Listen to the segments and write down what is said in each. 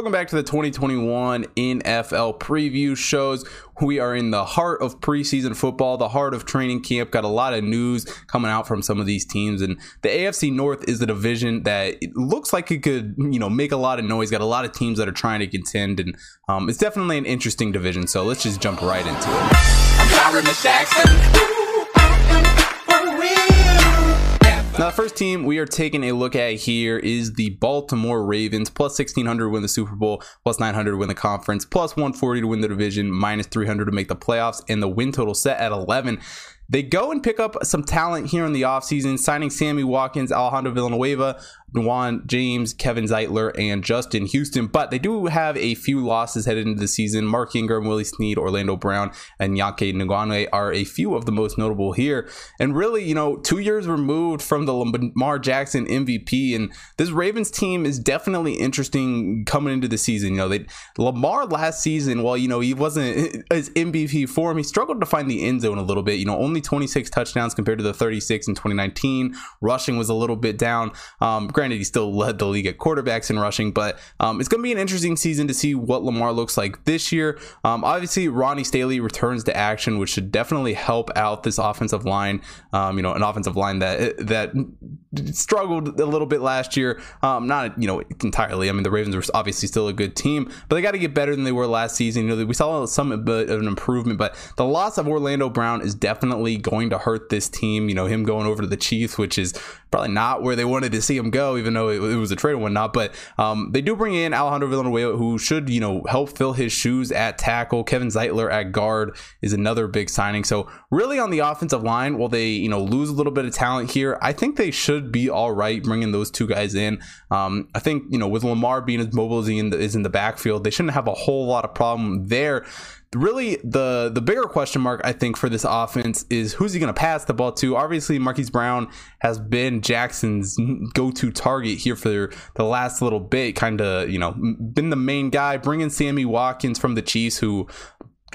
Welcome back to the 2021 NFL preview shows. We are in the heart of preseason football, the heart of training camp. Got a lot of news coming out from some of these teams, and the AFC North is the division that looks like it could, you know, make a lot of noise. Got a lot of teams that are trying to contend, and um, it's definitely an interesting division. So let's just jump right into it. Now, the first team we are taking a look at here is the Baltimore Ravens, plus 1600 to win the Super Bowl, plus 900 to win the conference, plus 140 to win the division, minus 300 to make the playoffs, and the win total set at 11. They go and pick up some talent here in the offseason, signing Sammy Watkins, Alejandro Villanueva, Dwan James, Kevin Zeitler, and Justin Houston. But they do have a few losses headed into the season. Mark Ingram, Willie Snead, Orlando Brown, and Yanke Ngakoue are a few of the most notable here. And really, you know, two years removed from the Lamar Jackson MVP, and this Ravens team is definitely interesting coming into the season. You know, they Lamar last season, while you know he wasn't his MVP form, he struggled to find the end zone a little bit. You know, only 26 touchdowns compared to the 36 in 2019. Rushing was a little bit down. Um, Granted, he still led the league at quarterbacks in rushing, but um, it's going to be an interesting season to see what Lamar looks like this year. Um, obviously, Ronnie Stanley returns to action, which should definitely help out this offensive line. Um, you know, an offensive line that that struggled a little bit last year. Um, not you know entirely. I mean, the Ravens were obviously still a good team, but they got to get better than they were last season. You know, we saw some bit of an improvement, but the loss of Orlando Brown is definitely going to hurt this team. You know, him going over to the Chiefs, which is probably not where they wanted to see him go, even though it, it was a trade and whatnot. But um, they do bring in Alejandro Villanueva, who should, you know, help fill his shoes at tackle. Kevin Zeitler at guard is another big signing. So really on the offensive line, while they, you know, lose a little bit of talent here, I think they should be all right bringing those two guys in. Um, I think, you know, with Lamar being as mobile as he is in the backfield, they shouldn't have a whole lot of problem there really the the bigger question mark I think for this offense is who's he going to pass the ball to. Obviously, Marquise Brown has been Jackson's go-to target here for the last little bit. Kind of you know been the main guy. Bringing Sammy Watkins from the Chiefs, who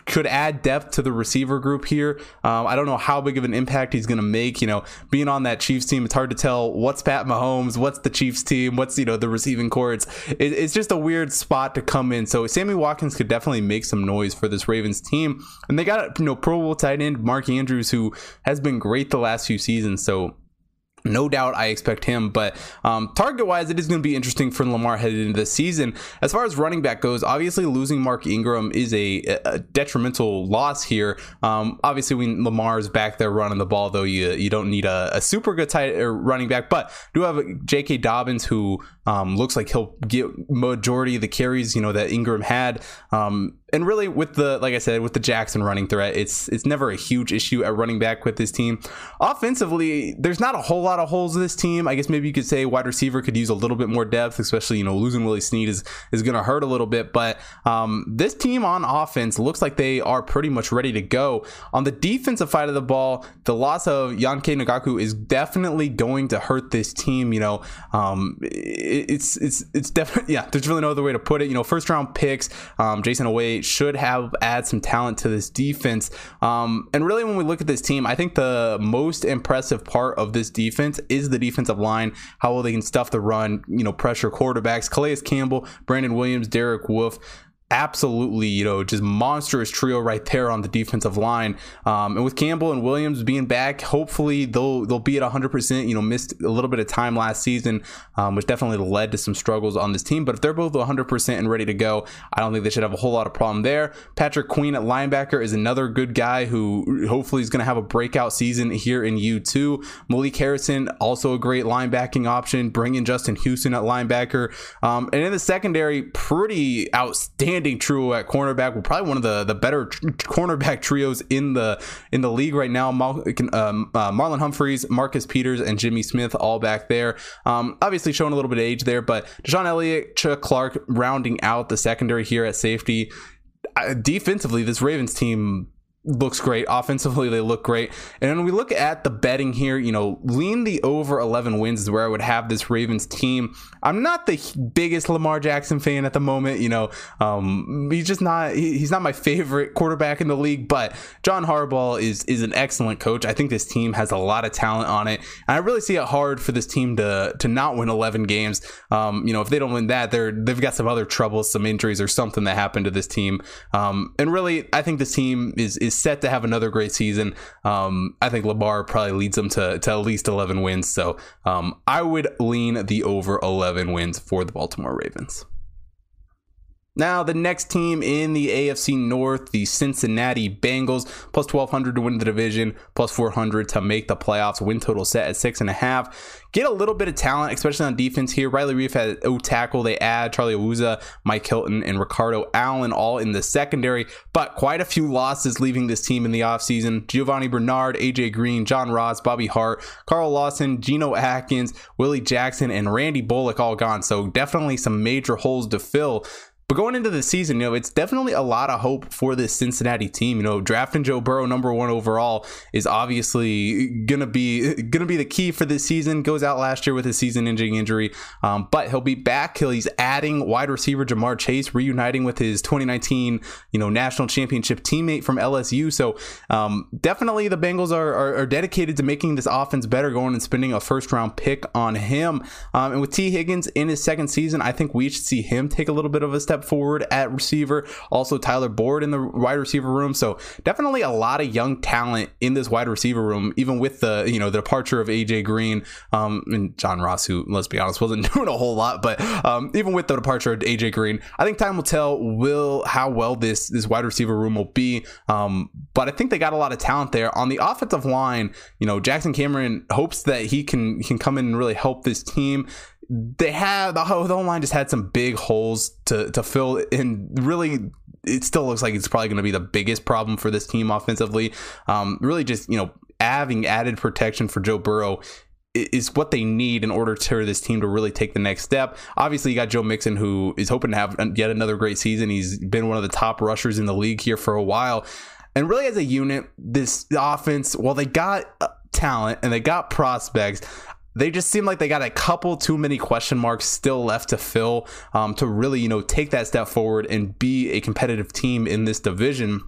could add depth to the receiver group here. Um, I don't know how big of an impact he's going to make. You know, being on that Chiefs team, it's hard to tell what's Pat Mahomes, what's the Chiefs team, what's you know the receiving core. It's it, it's just a weird spot to come in. So Sammy Watkins could definitely make some noise for this Ravens team, and they got you know Pro Bowl tight end Mark Andrews who has been great the last few seasons. So no doubt I expect him, but um, target wise, it is going to be interesting for Lamar headed into the season. As far as running back goes, obviously losing Mark Ingram is a, a detrimental loss here. Um, obviously, when Lamar's back there running the ball, though, you you don't need a, a super good tight uh, running back, but do have J.K. Dobbins who um, looks like he'll get majority of the carries you know that Ingram had. Um, and really with the like I said with the Jackson running threat, it's it's never a huge issue at running back with this team. Offensively, there's not a whole lot of holes in this team. I guess maybe you could say wide receiver could use a little bit more depth, especially you know losing Willie Snead is is going to hurt a little bit. But um, this team on offense looks like they are pretty much ready to go. On the defensive side of the ball, the loss of Yanke Nagaku is definitely going to hurt this team. You know, um, it's it's it's definitely yeah. There's really no other way to put it. You know, first round picks, um, Jayson Oweh should have add some talent to this defense. Um, and really, when we look at this team, I think the most impressive part of this defense is the defensive line. How well they can stuff the run, you know, pressure quarterbacks. Calais Campbell, Brandon Williams, Derek Wolfe absolutely, you know, just monstrous trio right there on the defensive line. Um, and with Campbell and Williams being back, hopefully they'll they'll be at 100%. You know, missed a little bit of time last season, um, which definitely led to some struggles on this team. But if they're both 100% and ready to go, I don't think they should have a whole lot of problem there. Patrick Queen at linebacker is another good guy who hopefully is going to have a breakout season here in U2. Malik Harrison, also a great linebacking option. Bringing Justin Houston at linebacker. Um, and in the secondary, pretty outstanding outstanding trio at cornerback. We're probably one of the the better tr- cornerback trios in the in the league right now. Mal- um, uh, Marlon Humphreys, Marcus Peters, and Jimmy Smith all back there. Um, obviously showing a little bit of age there, but DeShon Elliott, Chuck Clark rounding out the secondary here at safety. Uh, defensively, this Ravens team looks great. Offensively, they look great. And when we look at the betting here, you know, lean the over 11 wins is where I would have this Ravens team. I'm not the biggest Lamar Jackson fan at the moment. You know, um, he's just not, he's not my favorite quarterback in the league, but John Harbaugh is, is an excellent coach. I think this team has a lot of talent on it. And I really see it hard for this team to, to not win 11 games. Um, you know, if they don't win that, they're, they've got some other troubles, some injuries or something that happened to this team. Um, and really, I think this team is, is set to have another great season. Um, I think Lamar probably leads them to, to at least 11 wins. So um, I would lean the over 11 wins for the Baltimore Ravens. Now, the next team in the AFC North, the Cincinnati Bengals, plus 1,200 to win the division, plus 400 to make the playoffs. Win total set at six and a half. Get a little bit of talent, especially on defense here. Riley Reiff had O tackle. They add Charlie Awuzie, Mike Hilton, and Ricardo Allen all in the secondary, but quite a few losses leaving this team in the offseason. Giovani Bernard, AJ Green, John Ross, Bobby Hart, Carl Lawson, Geno Atkins, Willie Jackson, and Randy Bullock all gone. So definitely some major holes to fill. But going into the season, you know, it's definitely a lot of hope for this Cincinnati team. You know, drafting Joe Burrow number one overall is obviously gonna be gonna be the key for this season. Goes out last year with a season-ending injury, um, but he'll be back. He's adding wide receiver Ja'Marr Chase, reuniting with his 2019, you know, national championship teammate from LSU. So um, definitely, the Bengals are, are, are dedicated to making this offense better, going and spending a first-round pick on him. Um, and with Tee Higgins in his second season, I think we should see him take a little bit of a step step forward at receiver. Also, Tyler Boyd in the wide receiver room. So definitely a lot of young talent in this wide receiver room, even with the you know the departure of AJ Green um, and John Ross, who let's be honest wasn't doing a whole lot. But um, even with the departure of AJ Green, I think time will tell will how well this this wide receiver room will be. Um, but I think they got a lot of talent there on the offensive line. You know, Jackson Carman hopes that he can can come in and really help this team they have the whole, the line just had some big holes to to fill and really it still looks like it's probably going to be the biggest problem for this team offensively um, really just you know having added protection for joe burrow is what they need in order for this team to really take the next step. Obviously, you got Joe Mixon, who is hoping to have yet another great season. He's been one of the top rushers in the league here for a while. And really, as a unit, this offense, well, they got uh, talent and they got prospects they just seem like they got a couple too many question marks still left to fill um, to really, you know, take that step forward and be a competitive team in this division.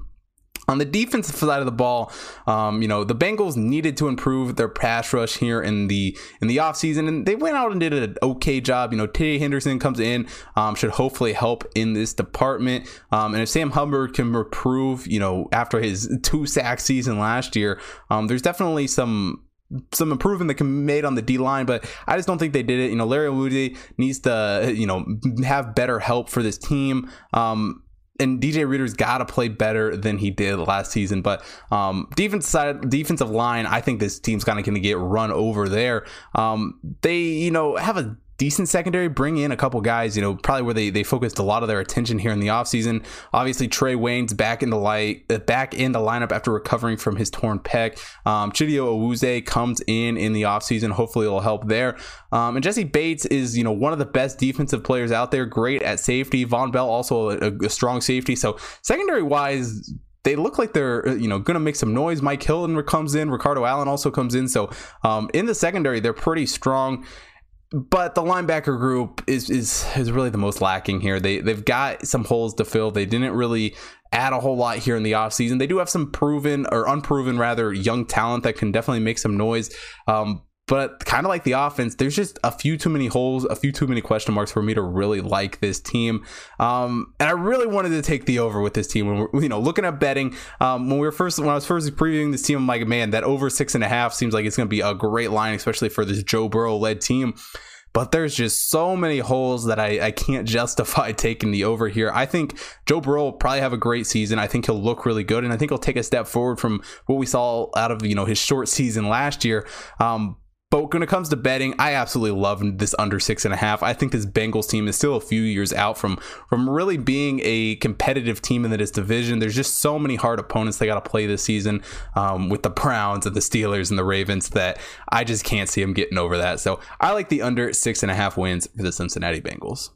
On the defensive side of the ball, um, you know, the Bengals needed to improve their pass rush here in the in the offseason, and they went out and did an okay job. You know, T. Henderson comes in, um, should hopefully help in this department. Um, and if Sam Hubbard can improve, you know, after his two sack season last year, um, there's definitely some some improvement that can be made on the D line, but I just don't think they did it. You know, Larry Woody needs to, you know, have better help for this team. Um, and DJ Reader's got to play better than he did last season. But um, defense side, defensive line, I think this team's kind of going to get run over there. Um, they, you know, have a decent secondary, bring in a couple guys, you know, probably where they, they focused a lot of their attention here in the offseason. Obviously, Trae Waynes back in the light, uh, back in the lineup after recovering from his torn pec. Um, Awuzie comes in in the offseason. Hopefully, it'll help there. Um, and Jessie Bates is, you know, one of the best defensive players out there. Great at safety. Vonn Bell also a, a strong safety. So secondary wise, they look like they're uh, you know going to make some noise. Mike Hilton comes in, Ricardo Allen also comes in. So um, in the secondary, they're pretty strong but the linebacker group is is is really the most lacking here. They they've got some holes to fill. They didn't really add a whole lot here in the offseason. They do have some proven or unproven rather young talent that can definitely make some noise. Um, but kind of like the offense, there's just a few too many holes, a few too many question marks for me to really like this team. Um, and I really wanted to take the over with this team when we're, you know, looking at betting. Um, when we were first, when I was first previewing this team, I'm like, man, that over six and a half seems like it's going to be a great line, especially for this Joe Burrow led team but there's just so many holes that I, I can't justify taking the over here. I think Joe Burrow will probably have a great season. I think he'll look really good, and I think he'll take a step forward from what we saw out of you know his short season last year. Um, but when it comes to betting, I absolutely love this under six and a half. I think this Bengals team is still a few years out from from really being a competitive team in this division. There's just so many hard opponents they got to play this season um, with the Browns and the Steelers and the Ravens that I just can't see them getting over that. So I like the under six and a half wins for the Cincinnati Bengals.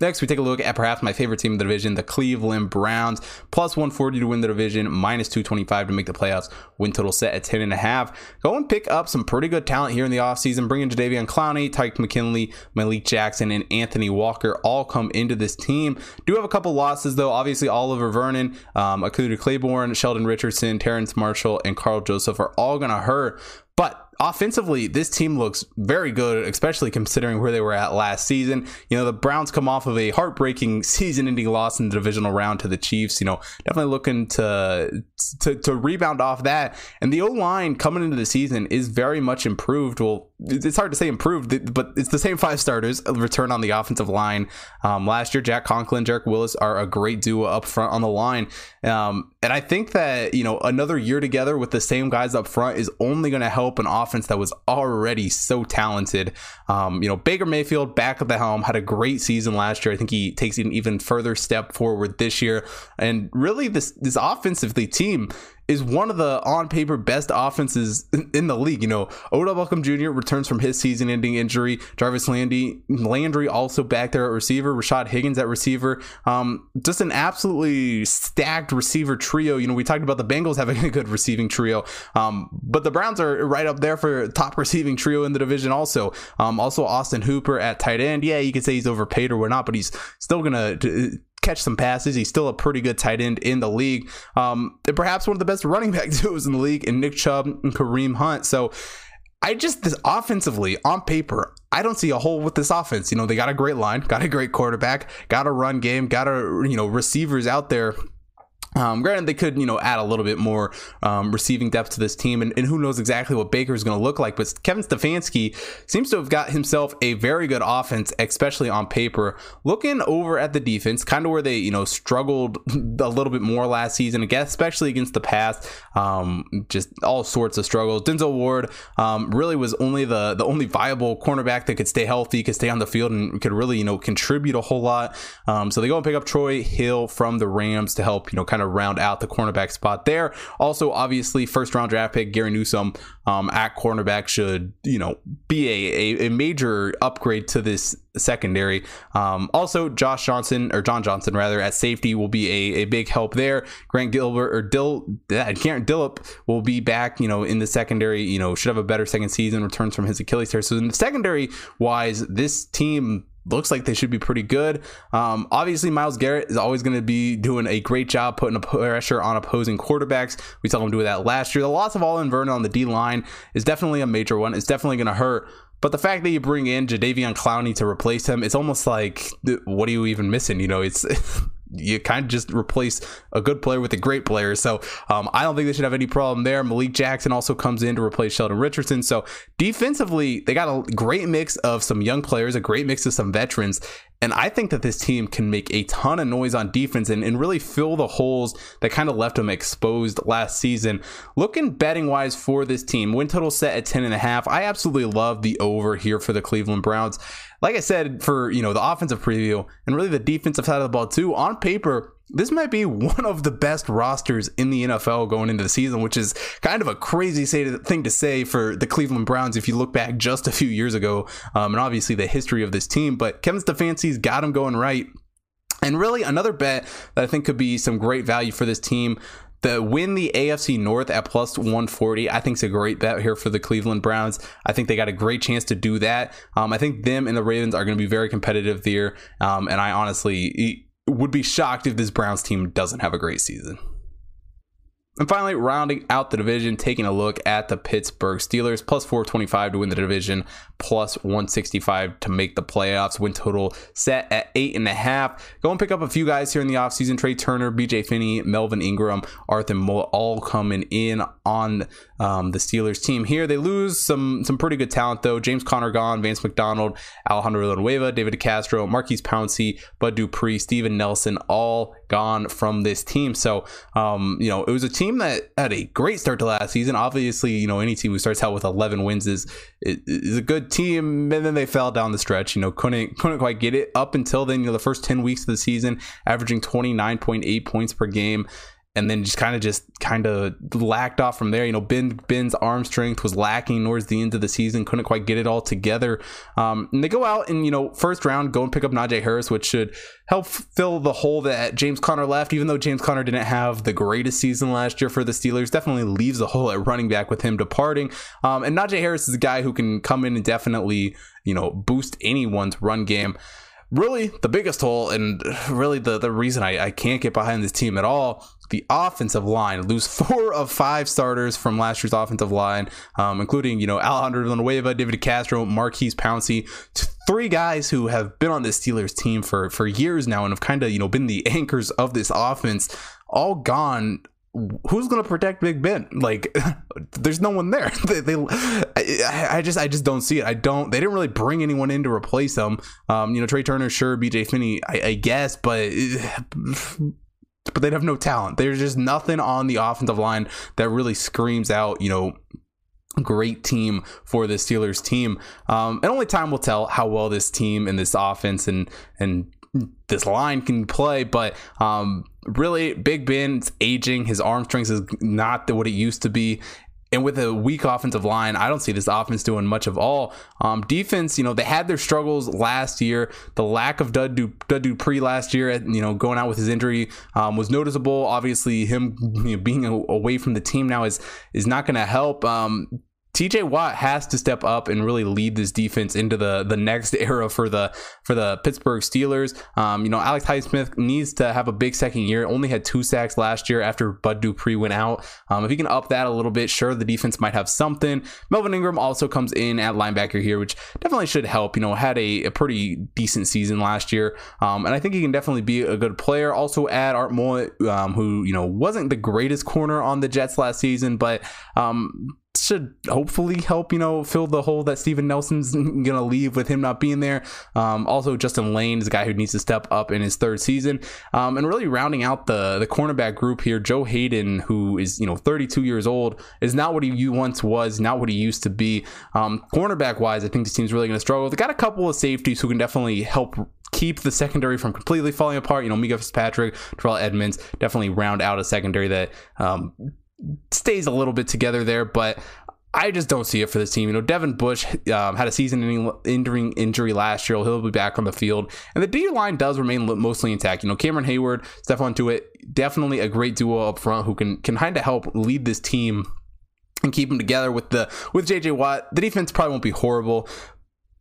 Next, we take a look at perhaps my favorite team in the division, the Cleveland Browns, plus 140 to win the division, minus 225 to make the playoffs. Win total set at 10.5. Go and pick up some pretty good talent here in the offseason. Bring in Jadeveon Clowney, Takk McKinley, Malik Jackson, and Anthony Walker all come into this team. Do have a couple losses, though. Obviously, Oliver Vernon, um, Akuta Claiborne, Sheldon Richardson, Terrence Marshall, and Karl Joseph are all going to hurt. But offensively, this team looks very good, especially considering where they were at last season. You know, the Browns come off of a heartbreaking season-ending loss in the divisional round to the Chiefs. You know, definitely looking to to, to rebound off that. And the O line coming into the season is very much improved. Well, it's hard to say improved, but it's the same five starters return on the offensive line. Um, last year, Jack Conklin, Jarek Willis are a great duo up front on the line. Um, and I think that, you know, another year together with the same guys up front is only going to help an offense that was already so talented. Um, you know, Baker Mayfield back at the helm had a great season last year. I think he takes an even further step forward this year. And really, this, this offensively team is one of the on paper best offenses in the league. You know, Odell Beckham Jr. returns from his season ending injury. Jarvis Landry, Landry also back there at receiver. Rashad Higgins at receiver. Um, just an absolutely stacked receiver trio. You know, we talked about the Bengals having a good receiving trio, um, but the Browns are right up there for top receiving trio in the division also. Um, also, Austin Hooper at tight end. Yeah, you could say he's overpaid or whatnot, but he's still going to catch some passes. He's still a pretty good tight end in the league. Um, and perhaps one of the best running back duos in the league in Nick Chubb and Kareem Hunt. So I just this offensively on paper, I don't see a hole with this offense. You know, they got a great line, got a great quarterback, got a run game, got a you know receivers out there um, granted, they could, you know, add a little bit more um, receiving depth to this team, and, and who knows exactly what Baker is going to look like. But Kevin Stefanski seems to have got himself a very good offense, especially on paper. Looking over at the defense, kind of where they, you know, struggled a little bit more last season, again, especially against the pass, um, just all sorts of struggles. Denzel Ward um, really was only the the only viable cornerback that could stay healthy, could stay on the field, and could really, you know, contribute a whole lot. Um, so they go and pick up Troy Hill from the Rams to help, you know, kind of round out the cornerback spot there. Also, obviously, first round draft pick Gary Newsome um, at cornerback should you know be a, a, a major upgrade to this secondary. Um, also, Josh Johnson or John Johnson rather at safety will be a, a big help there. Grant Gilbert or Dill Garrett Dillip will be back. You know in the secondary. You know should have a better second season. Returns from his Achilles tear. So in the secondary wise, this team looks like they should be pretty good. Um, obviously, Myles Garrett is always going to be doing a great job putting a pressure on opposing quarterbacks. We saw him do that last year. The loss of Oliver Vernon on the D line is definitely a major one. It's definitely going to hurt. But the fact that you bring in Jadeveon Clowney to replace him, it's almost like, what are you even missing? You know, it's you kind of just replace a good player with a great player. So um, I don't think they should have any problem there. Malik Jackson also comes in to replace Sheldon Richardson. So defensively, they got a great mix of some young players, a great mix of some veterans. And I think that this team can make a ton of noise on defense and, and really fill the holes that kind of left them exposed last season. Looking betting wise for this team, win total set at 10.5. I absolutely love the over here for the Cleveland Browns like I said, for you know the offensive preview and really the defensive side of the ball too, on paper, this might be one of the best rosters in the NFL going into the season, which is kind of a crazy thing to say for the Cleveland Browns if you look back just a few years ago, um, and obviously the history of this team. But Kevin Stefanski's got him going right. And really, another bet that I think could be some great value for this team the win the AFC North at plus 140, I think is a great bet here for the Cleveland Browns. I think they got a great chance to do that. Um, I think them and the Ravens are going to be very competitive there. Um, and I honestly would be shocked if this Browns team doesn't have a great season. And finally, rounding out the division, taking a look at the Pittsburgh Steelers, plus 425 to win the division, plus 165 to make the playoffs. Win total set at 8.5. Go and pick up a few guys here in the offseason. Trai Turner, BJ Finney, Melvin Ingram, Arthur Moore, all coming in on um, the Steelers team here. They lose some some pretty good talent, though. James Conner gone, Vance McDonald, Alejandro Villanueva, David DeCastro, Maurkice Pouncey, Bud Dupree, Steven Nelson, all gone from this team. So, um, you know, it was a team that had a great start to last season. Obviously, you know, any team who starts out with 11 wins is is a good team, and then they fell down the stretch. You know, couldn't couldn't quite get it up until then. You know, the first 10 weeks of the season, averaging 29.8 points per game and then just kind of just kind of lacked off from there. You know, Ben Ben's arm strength was lacking towards the end of the season, couldn't quite get it all together. Um, and they go out and you know first round go and pick up Najee Harris, which should help fill the hole that James Conner left. Even though James Conner didn't have the greatest season last year for the Steelers, definitely leaves a hole at running back with him departing. Um, and Najee Harris is a guy who can come in and definitely you know boost anyone's run game really the biggest hole and really the, the reason I, I can't get behind this team at all the offensive line. Lose four of five starters from last year's offensive line um, including you know alejandro villanueva david castro maurkice pouncey three guys who have been on this steelers team for for years now and have kind of you know been the anchors of this offense. All gone who's to protect Big Ben? Like, there's no one there. they, they I, I, just, I just don't see it. I don't. They didn't really bring anyone in to replace them. Um, you know, Trai Turner, sure, B.J. Finney, I, I guess, but. But they'd have no talent. There's just nothing on the offensive line that really screams out, you know, great team for the Steelers team. Um, and only time will tell how well this team and this offense and and this line can play. But um, really, Big Ben's aging. His arm strength is not what it used to be. And with a weak offensive line, I don't see this offense doing much of all. Um, defense, you know, they had their struggles last year. The lack of Dud, du- Dud Dupree last year, you know, going out with his injury um, was noticeable. Obviously, him you know, being away from the team now is is not going to help. Um, TJ Watt has to step up and really lead this defense into the the next era for the for the Pittsburgh Steelers. Um, you know, Alex Highsmith needs to have a big second year. Only had two sacks last year after Bud Dupree went out. Um, if he can up that a little bit, sure, the defense might have something. Melvin Ingram also comes in at linebacker here, which definitely should help. You know, had a, a pretty decent season last year, um, and I think he can definitely be a good player. Also add Art Maulet, um, who you know wasn't the greatest corner on the Jets last season, but um, should hopefully help, you know, fill the hole that Steven Nelson's gonna leave with him not being there. Um, also, Justin Layne is a guy who needs to step up in his third season. Um, and really rounding out the the cornerback group here, Joe Haden, who is you know 32 years old, is not what he once was, not what he used to be. Um, cornerback wise, I think this team's really gonna struggle. They got a couple of safeties who can definitely help keep the secondary from completely falling apart. You know, Minkah Fitzpatrick, Terrell Edmunds definitely round out a secondary that um, stays a little bit together there, but I just don't see it for this team. You know, Devin Bush um, had a season-ending injury last year. He'll be back on the field, and the D line does remain mostly intact. You know, Cameron Heyward, Stephon Tuitt, definitely a great duo up front who can can kind of help lead this team and keep them together with the with JJ Watt. The defense probably won't be horrible,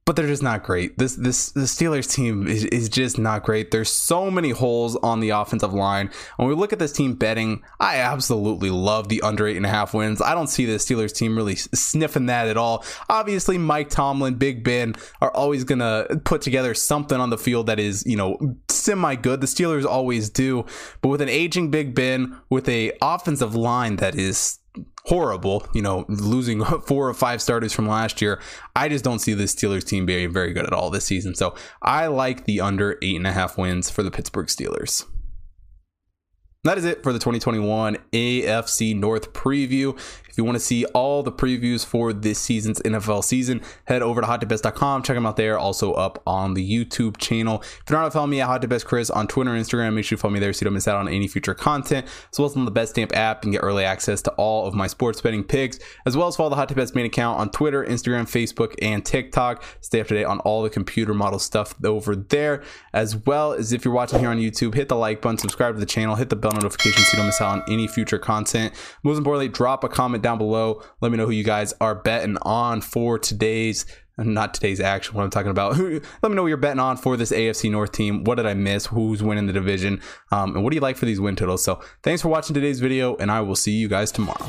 but they're just not great. This this the Steelers team is, is just not great. There's so many holes on the offensive line. When we look at this team betting, I absolutely love the under eight and a half wins. I don't see the Steelers team really sniffing that at all. Obviously, Mike Tomlin, Big Ben are always gonna put together something on the field that is you know semi good. The Steelers always do, but with an aging Big Ben, with a offensive line that is horrible, you know, losing four or five starters from last year. I just don't see this Steelers team being very good at all this season. So I like the under eight and a half wins for the Pittsburgh Steelers. That is it for the 2021 AFC North preview. If you want to see all the previews for this season's NFL season, head over to hottipbets.com. Check them out there. Also up on the YouTube channel. If you're not following me at HotTipBetsChris on Twitter and Instagram, make sure you follow me there so you don't miss out on any future content, as well as on the Bet Stamp app and get early access to all of my sports betting picks, as well as follow the Hot Tip Bets main account on Twitter, Instagram, Facebook, and TikTok. Stay up to date on all the computer model stuff over there, as well as if you're watching here on YouTube, hit the like button, subscribe to the channel, hit the bell notification so you don't miss out on any future content. Most importantly, drop a comment down below. Let me know who you guys are betting on for today's not today's action what i'm talking about. Let me know what you're betting on for this afc north team. What did i miss? Who's winning the division? Um, and what do you like for these win totals? So thanks for watching today's video and i will see you guys tomorrow